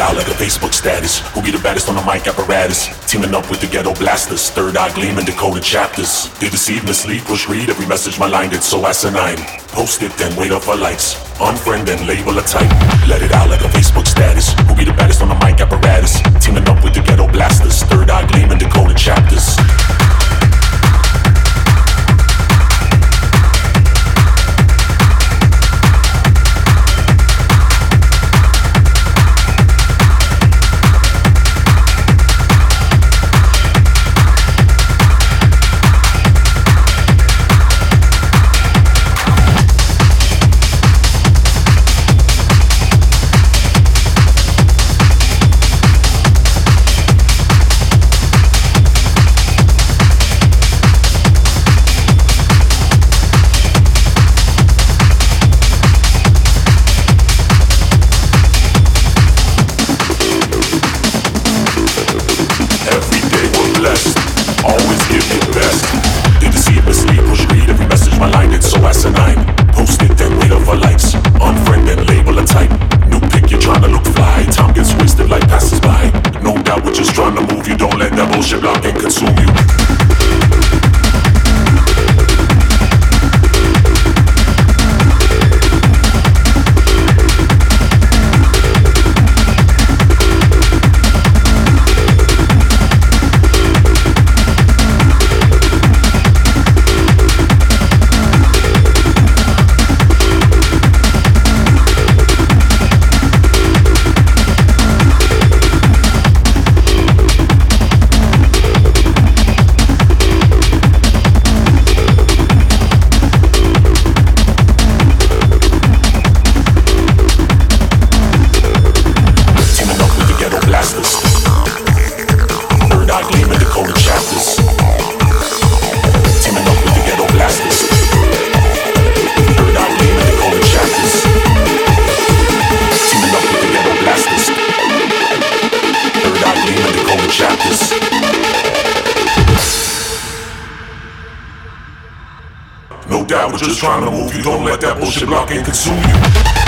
Facebook status. Who be the baddest on the mic apparatus? Teaming up with the ghetto blasters. Third eye gleaming, decoded chapters. They deceive, mislead, push, read every message my line did so asinine. Post it, then wait up for likes. Unfriend and label a type. Let it out like a Facebook status. Who be the baddest on the mic apparatus? Teaming up with the ghetto blasters. Third eye gleaming, decoded chapters. Doubt we're just trying to move you. Don't let that bullshit block and consume you.